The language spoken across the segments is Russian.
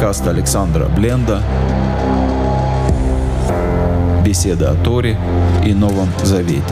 Подкаст Александра Бленда. Беседа о Торе и Новом Завете.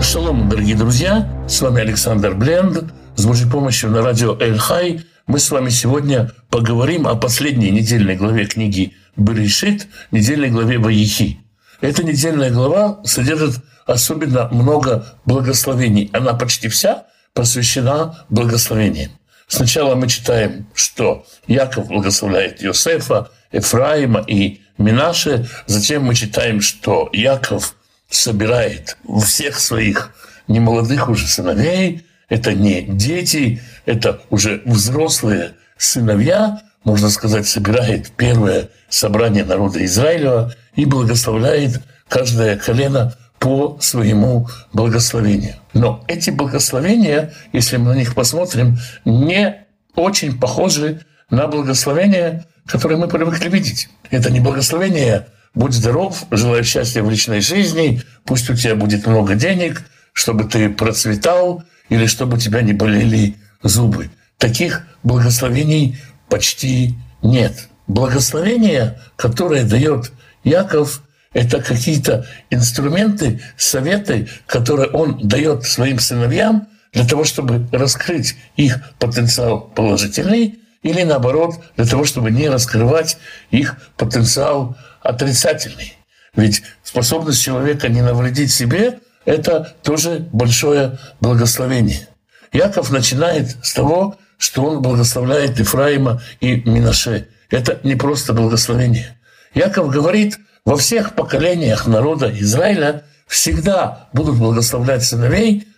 Шалом, дорогие друзья! С вами Александр Бленд. С Божьей помощью на радио Эль Хай мы с вами сегодня поговорим о последней недельной главе книги Берешит, недельной главе Ваихи. Эта недельная глава содержит особенно много благословений. Она почти вся посвящена благословениям. Сначала мы читаем, что Яков благословляет Иосифа, Ефраима и Минаше. Затем мы читаем, что Яков собирает всех своих немолодых уже сыновей, это не дети, это уже взрослые сыновья, можно сказать, собирает первое собрание народа Израилева и благословляет каждое колено по своему благословению. Но эти благословения, если мы на них посмотрим, не очень похожи на благословения, которые мы привыкли видеть. Это не благословение «Будь здоров, желаю счастья в личной жизни, пусть у тебя будет много денег, чтобы ты процветал, или чтобы у тебя не болели зубы. Таких благословений почти нет. Благословение, которое дает Яков, это какие-то инструменты, советы, которые он дает своим сыновьям для того, чтобы раскрыть их потенциал положительный, или наоборот, для того, чтобы не раскрывать их потенциал отрицательный. Ведь способность человека не навредить себе это тоже большое благословение. Яков начинает с того, что он благословляет Ифраима и Минаше. Это не просто благословение. Яков говорит, во всех поколениях народа Израиля всегда будут благословлять сыновей,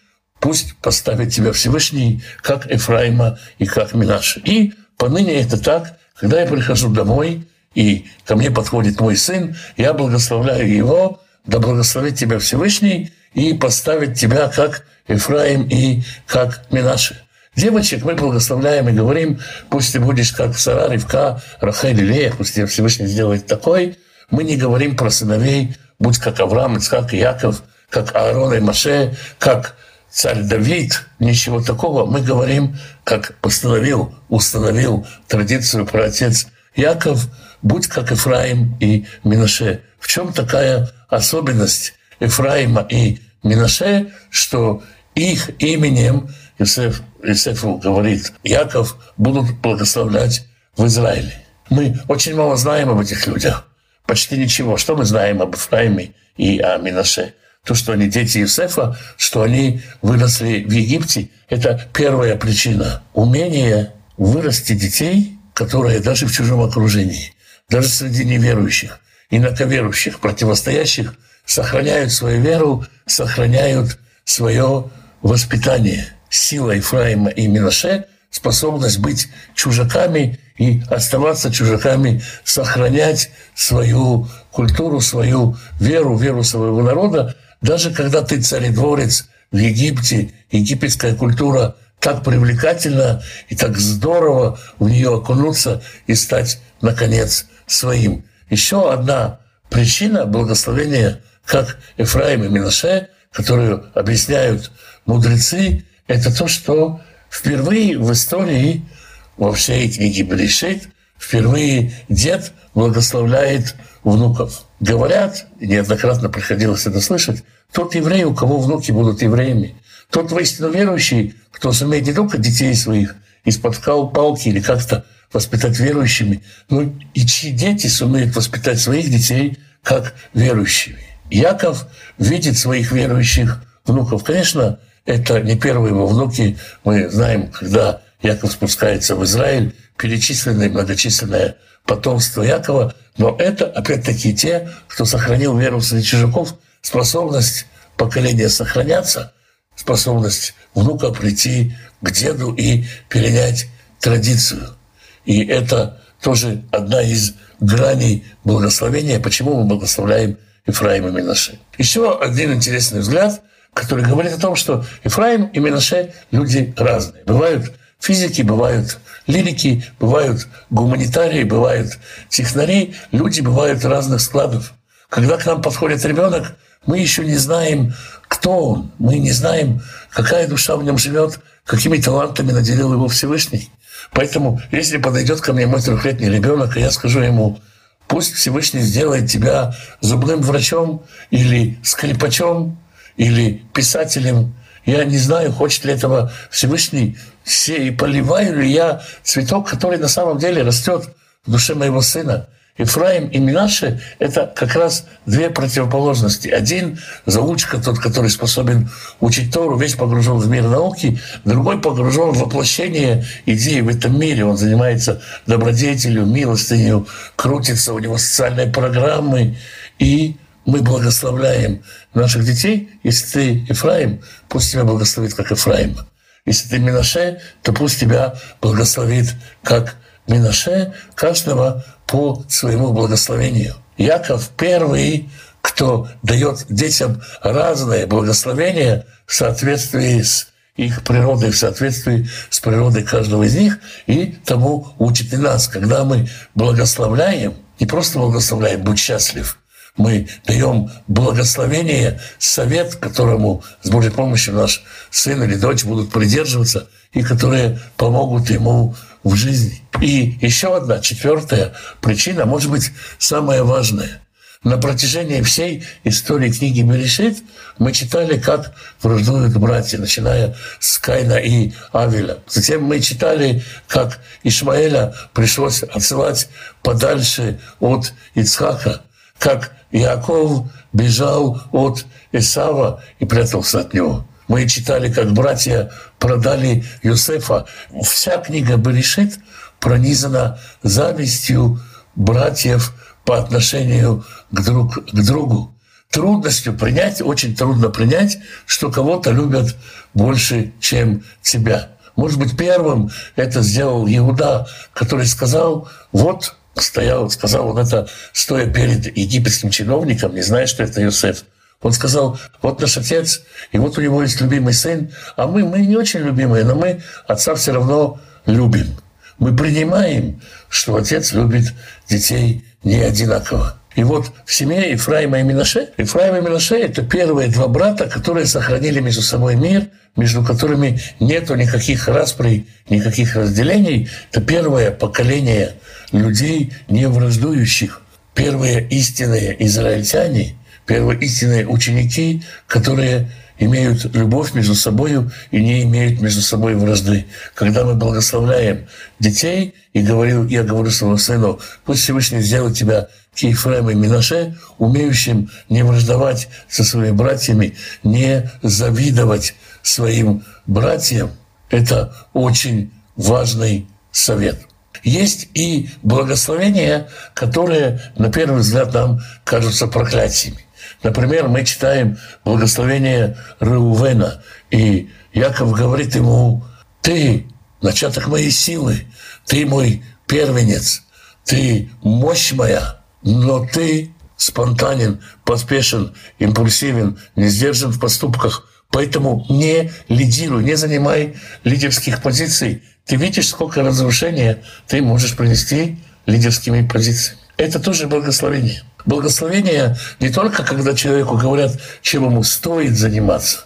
пусть поставит тебя Всевышний, как Ефраима и как Минаше. И поныне это так, когда я прихожу домой, и ко мне подходит мой сын, я благословляю его, да благословит тебя Всевышний, и поставить тебя как Ефраим и как Минаши. Девочек мы благословляем и говорим, пусть ты будешь как Сара, Ривка, Рахель, Лея, пусть тебя Всевышний сделает такой. Мы не говорим про сыновей, будь как Авраам, Ицхак и Яков, как Аарон и Маше, как царь Давид, ничего такого. Мы говорим, как постановил, установил традицию про отец Яков, будь как Ефраим и Минаше. В чем такая особенность Ефраима и Минаше, что их именем Иосиф, Иосифу говорит, Яков будут благословлять в Израиле. Мы очень мало знаем об этих людях. Почти ничего. Что мы знаем об Ефраиме и о Минаше? То, что они дети Иосифа, что они выросли в Египте, это первая причина. Умение вырасти детей, которые даже в чужом окружении, даже среди неверующих, инаковерующих, противостоящих сохраняют свою веру, сохраняют свое воспитание. Сила Ефраима и Минаше – способность быть чужаками и оставаться чужаками, сохранять свою культуру, свою веру, веру своего народа, даже когда ты царедворец в Египте, египетская культура так привлекательна и так здорово в нее окунуться и стать, наконец, своим. Еще одна причина благословения как Ефраим и Минаше, которую объясняют мудрецы, это то, что впервые в истории во всей книге Берешит впервые дед благословляет внуков. Говорят, неоднократно приходилось это слышать, тот еврей, у кого внуки будут евреями, тот воистину верующий, кто сумеет не только детей своих из-под палки или как-то воспитать верующими, но и чьи дети сумеют воспитать своих детей как верующими. Яков видит своих верующих внуков. Конечно, это не первые его внуки. Мы знаем, когда Яков спускается в Израиль, перечисленное многочисленное потомство Якова, но это опять-таки те, кто сохранил веру среди чужаков, способность поколения сохраняться, способность внука прийти к деду и перенять традицию. И это тоже одна из граней благословения, почему мы благословляем Ефраим и Минаше. Еще один интересный взгляд, который говорит о том, что Ефраим и Минаше – люди разные. Бывают физики, бывают лирики, бывают гуманитарии, бывают технари, люди бывают разных складов. Когда к нам подходит ребенок, мы еще не знаем, кто он, мы не знаем, какая душа в нем живет, какими талантами наделил его Всевышний. Поэтому, если подойдет ко мне мой трехлетний ребенок, и я скажу ему, пусть Всевышний сделает тебя зубным врачом или скрипачом, или писателем, я не знаю, хочет ли этого Всевышний, все, и поливаю ли я цветок, который на самом деле растет в душе моего сына. Ифраим и Минаше – это как раз две противоположности. Один – заучка, тот, который способен учить Тору, весь погружен в мир науки, другой погружен в воплощение идеи в этом мире. Он занимается добродетелью, милостынью, крутится, у него социальные программы. И мы благословляем наших детей. Если ты Ифраим, пусть тебя благословит, как Ифраим. Если ты Минаше, то пусть тебя благословит, как Минаше, каждого по своему благословению. Яков первый, кто дает детям разные благословения в соответствии с их природой, в соответствии с природой каждого из них, и тому учит и нас. Когда мы благословляем, не просто благословляем, будь счастлив, мы даем благословение, совет, которому с Божьей помощью наш сын или дочь будут придерживаться, и которые помогут ему в жизни. И еще одна, четвертая причина, может быть, самая важная. На протяжении всей истории книги Берешит мы читали, как враждуют братья, начиная с Кайна и Авеля. Затем мы читали, как Ишмаэля пришлось отсылать подальше от Ицхака, как Иаков бежал от Исава и прятался от него. Мы читали, как братья продали Юсефа. Вся книга Берешит пронизана завистью братьев по отношению к, друг, к другу. Трудностью принять, очень трудно принять, что кого-то любят больше, чем тебя. Может быть, первым это сделал Иуда, который сказал, вот стоял, сказал он это, стоя перед египетским чиновником, не зная, что это Иосиф. Он сказал, вот наш отец, и вот у него есть любимый сын, а мы, мы не очень любимые, но мы отца все равно любим. Мы принимаем, что отец любит детей не одинаково. И вот в семье Ефраима и Минаше, Ефраим и Минаше – это первые два брата, которые сохранили между собой мир, между которыми нету никаких расприй, никаких разделений. Это первое поколение людей, не враждующих. Первые истинные израильтяне, первые истинные ученики, которые имеют любовь между собой и не имеют между собой вражды. Когда мы благословляем детей, и говорил, я говорю своему сыну, пусть Всевышний сделает тебя Кейфрем и Минаше, умеющим не враждовать со своими братьями, не завидовать своим братьям. Это очень важный совет. Есть и благословения, которые, на первый взгляд, нам кажутся проклятиями. Например, мы читаем благословение Реувена, и Яков говорит ему, «Ты – начаток моей силы, ты мой первенец, ты мощь моя, но ты спонтанен, поспешен, импульсивен, не сдержан в поступках, поэтому не лидируй, не занимай лидерских позиций. Ты видишь, сколько разрушения ты можешь принести лидерскими позициями. Это тоже благословение. Благословение не только когда человеку говорят, чем ему стоит заниматься,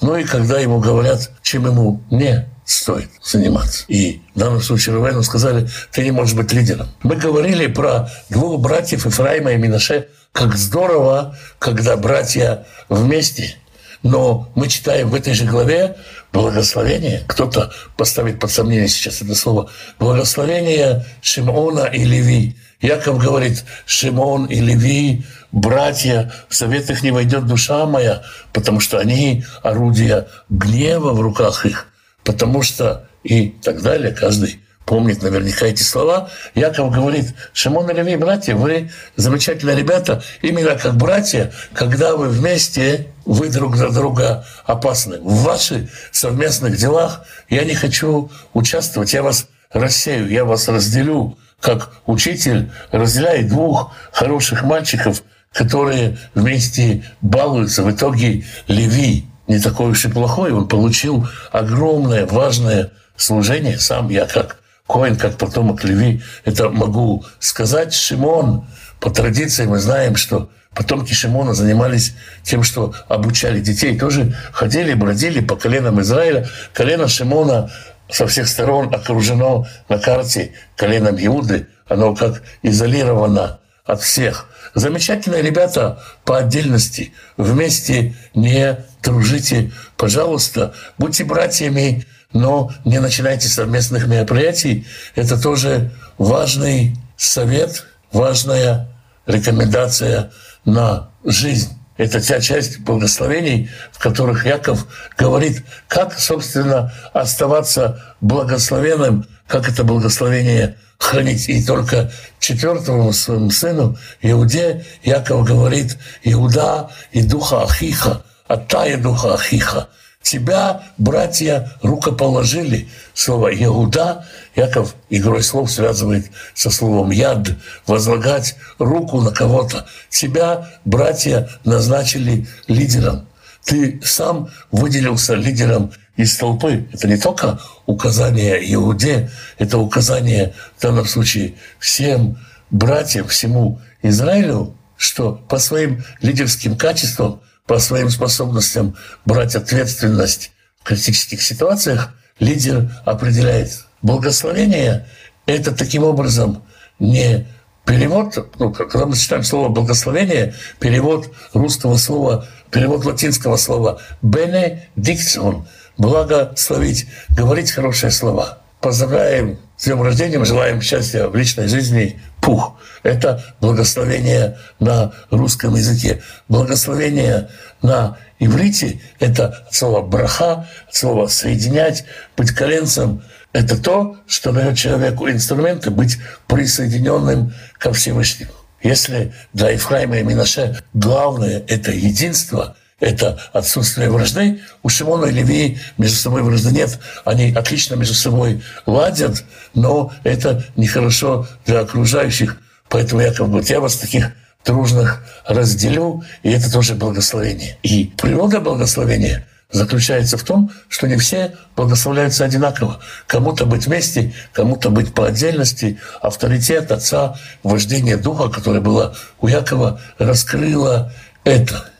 но и когда ему говорят, чем ему не стоит заниматься. И в данном случае Рувену сказали, ты не можешь быть лидером. Мы говорили про двух братьев Ефраима и Минаше, как здорово, когда братья вместе. Но мы читаем в этой же главе благословение, кто-то поставит под сомнение сейчас это слово, благословение Шимона и Леви. Яков говорит, Шимон и Леви, братья, в совет их не войдет душа моя, потому что они орудия гнева в руках их, потому что и так далее, каждый помнит наверняка эти слова. Яков говорит, Шимон и Леви, братья, вы замечательные ребята, именно как братья, когда вы вместе, вы друг для друга опасны. В ваших совместных делах я не хочу участвовать, я вас рассею, я вас разделю, как учитель разделяет двух хороших мальчиков, которые вместе балуются. В итоге Леви не такой уж и плохой, он получил огромное, важное служение. Сам я как Коин, как потомок Леви, это могу сказать. Шимон, по традиции мы знаем, что потомки Шимона занимались тем, что обучали детей. Тоже ходили, бродили по коленам Израиля. Колено Шимона со всех сторон окружено на карте коленом Иуды. Оно как изолировано от всех. Замечательные ребята по отдельности. Вместе не дружите, пожалуйста. Будьте братьями, но не начинайте совместных мероприятий. Это тоже важный совет, важная рекомендация на жизнь. Это та часть благословений, в которых Яков говорит, как, собственно, оставаться благословенным, как это благословение хранить. И только четвертому своему сыну, Иуде, Яков говорит, Иуда и духа Ахиха, Атая духа Ахиха, Тебя, братья, рукоположили. Слово «Иуда» Яков игрой слов связывает со словом «яд», возлагать руку на кого-то. Тебя, братья, назначили лидером. Ты сам выделился лидером из толпы. Это не только указание Иуде, это указание в данном случае всем братьям, всему Израилю, что по своим лидерским качествам – по своим способностям брать ответственность в критических ситуациях, лидер определяет. Благословение – это таким образом не перевод, ну, когда мы читаем слово «благословение», перевод русского слова, перевод латинского слова «benediction» – благословить, говорить хорошие слова. Поздравляем с днем рождения, желаем счастья в личной жизни, пух. Это благословение на русском языке. Благословение на иврите – это слово браха, слово соединять, быть коленцем. Это то, что дает человеку инструменты быть присоединенным ко Всевышнему. Если для Ефраима и Минаше главное – это единство – это отсутствие вражды. У Шимона и Левии между собой вражды нет. Они отлично между собой ладят, но это нехорошо для окружающих. Поэтому Яков говорит, я вас таких дружных разделю, и это тоже благословение. И природа благословения заключается в том, что не все благословляются одинаково. Кому-то быть вместе, кому-то быть по отдельности. Авторитет отца, вождение духа, которое было у Якова, раскрыло это.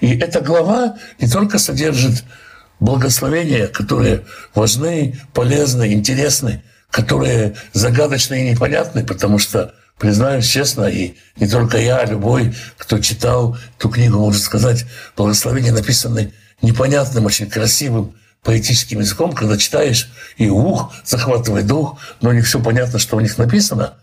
И эта глава не только содержит благословения, которые важны, полезны, интересны, которые загадочны и непонятны, потому что Признаюсь честно, и не только я, а любой, кто читал эту книгу, может сказать, благословения написаны непонятным, очень красивым, поэтическим языком, когда читаешь, и ух, захватывает дух, но не все понятно, что у них написано.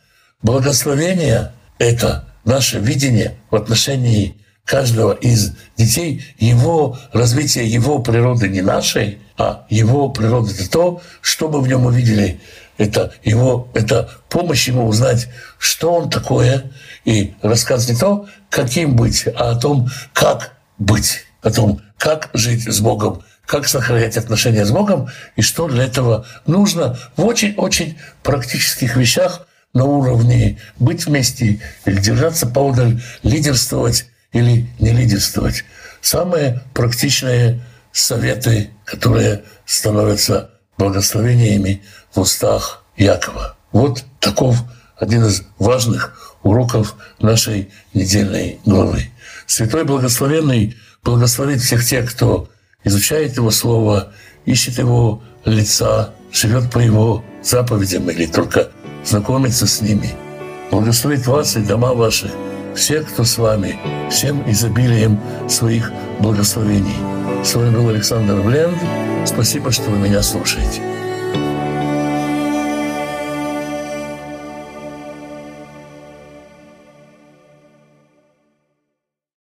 Благословение — это наше видение в отношении каждого из детей, его развитие, его природы не нашей, а его природы – это то, что мы в нем увидели. Это его, это помощь ему узнать, что он такое, и рассказ не то, каким быть, а о том, как быть, о том, как жить с Богом, как сохранять отношения с Богом, и что для этого нужно в очень-очень практических вещах на уровне быть вместе или держаться поодаль, лидерствовать, или не лидерствовать. Самые практичные советы, которые становятся благословениями в устах Якова. Вот таков один из важных уроков нашей недельной главы. Святой Благословенный благословит всех тех, кто изучает Его Слово, ищет Его лица, живет по Его заповедям или только знакомится с ними. Благословит вас и дома ваши – всех, кто с вами, всем изобилием своих благословений. С вами был Александр Бленд. Спасибо, что вы меня слушаете.